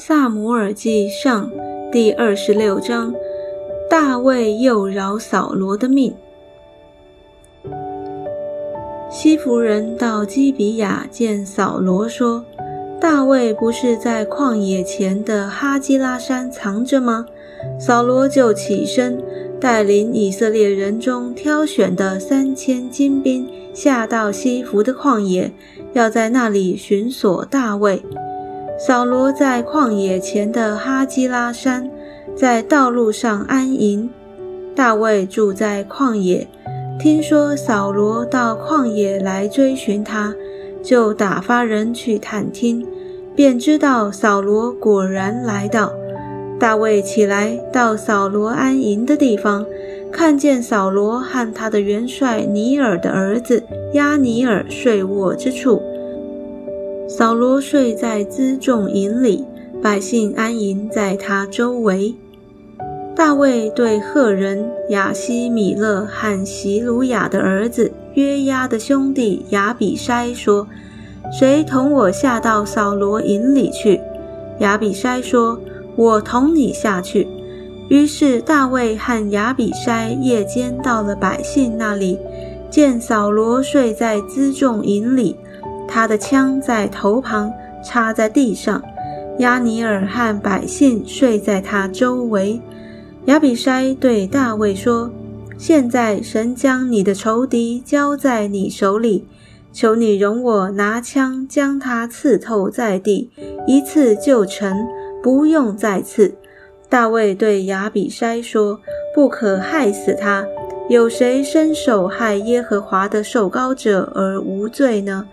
萨姆尔记上第二十六章，大卫又饶扫罗的命。西弗人到基比亚见扫罗，说：“大卫不是在旷野前的哈基拉山藏着吗？”扫罗就起身，带领以色列人中挑选的三千精兵，下到西弗的旷野，要在那里寻索大卫。扫罗在旷野前的哈基拉山，在道路上安营。大卫住在旷野，听说扫罗到旷野来追寻他，就打发人去探听，便知道扫罗果然来到。大卫起来到扫罗安营的地方，看见扫罗和他的元帅尼尔的儿子亚尼尔睡卧之处。扫罗睡在辎重营里，百姓安营在他周围。大卫对赫人雅西米勒和席鲁雅的儿子约押的兄弟亚比筛说：“谁同我下到扫罗营里去？”亚比筛说：“我同你下去。”于是大卫和亚比筛夜间到了百姓那里，见扫罗睡在辎重营里。他的枪在头旁插在地上，亚尼尔和百姓睡在他周围。亚比筛对大卫说：“现在神将你的仇敌交在你手里，求你容我拿枪将他刺透在地，一次就成，不用再刺。”大卫对亚比筛说：“不可害死他。有谁伸手害耶和华的受膏者而无罪呢？”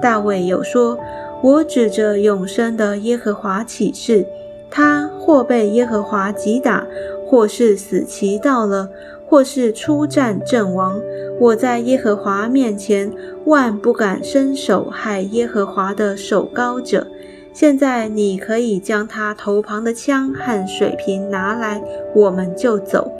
大卫有说：“我指着永生的耶和华起誓，他或被耶和华击打，或是死期到了，或是出战阵亡，我在耶和华面前万不敢伸手害耶和华的手高者。现在你可以将他头旁的枪和水瓶拿来，我们就走。”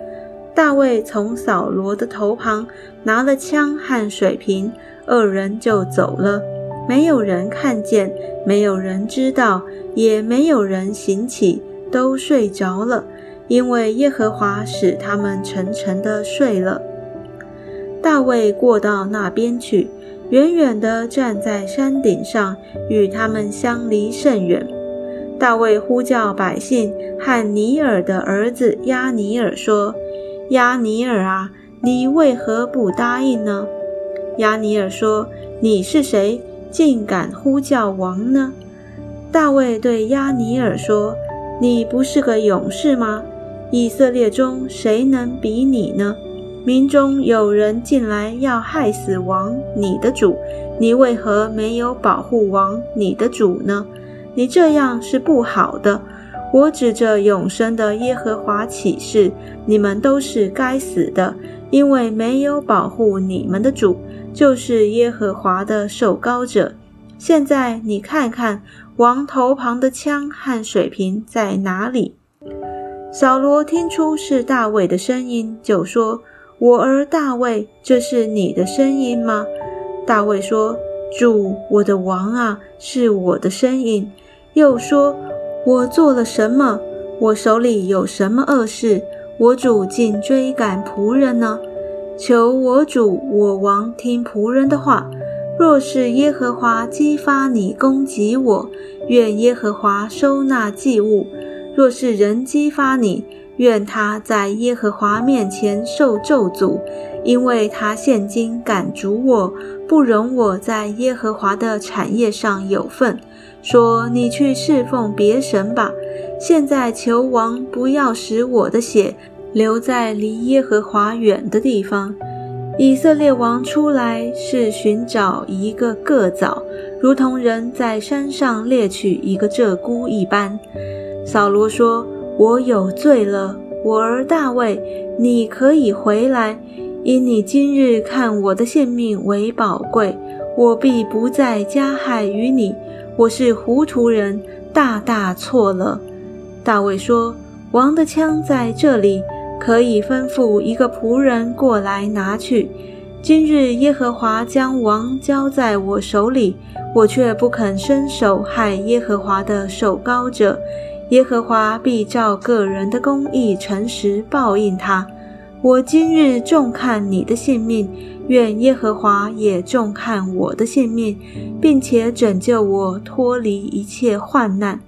大卫从扫罗的头旁拿了枪和水瓶，二人就走了。没有人看见，没有人知道，也没有人醒起，都睡着了，因为耶和华使他们沉沉的睡了。大卫过到那边去，远远地站在山顶上，与他们相离甚远。大卫呼叫百姓和尼尔的儿子亚尼尔说：“亚尼尔啊，你为何不答应呢？”亚尼尔说：“你是谁？”竟敢呼叫王呢？大卫对亚尼尔说：“你不是个勇士吗？以色列中谁能比你呢？民中有人进来要害死王你的主，你为何没有保护王你的主呢？你这样是不好的。我指着永生的耶和华起誓，你们都是该死的，因为没有保护你们的主。”就是耶和华的受高者。现在你看看王头旁的枪和水瓶在哪里？扫罗听出是大卫的声音，就说：“我儿大卫，这是你的声音吗？”大卫说：“主，我的王啊，是我的声音。”又说：“我做了什么？我手里有什么恶事？我主竟追赶仆人呢？”求我主我王听仆人的话。若是耶和华激发你攻击我，愿耶和华收纳祭物；若是人激发你，愿他在耶和华面前受咒诅，因为他现今赶逐我，不容我在耶和华的产业上有份。说你去侍奉别神吧。现在求王不要使我的血。留在离耶和华远的地方。以色列王出来是寻找一个个枣，如同人在山上猎取一个鹧鸪一般。扫罗说：“我有罪了，我儿大卫，你可以回来，因你今日看我的性命为宝贵，我必不再加害于你。我是糊涂人，大大错了。”大卫说：“王的枪在这里。”可以吩咐一个仆人过来拿去。今日耶和华将王交在我手里，我却不肯伸手害耶和华的受膏者，耶和华必照个人的公义诚实报应他。我今日重看你的性命，愿耶和华也重看我的性命，并且拯救我脱离一切患难。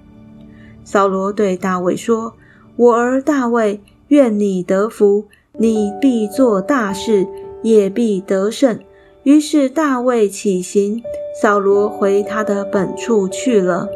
扫罗对大卫说：“我儿大卫，愿你得福，你必做大事，也必得胜。”于是大卫起行，扫罗回他的本处去了。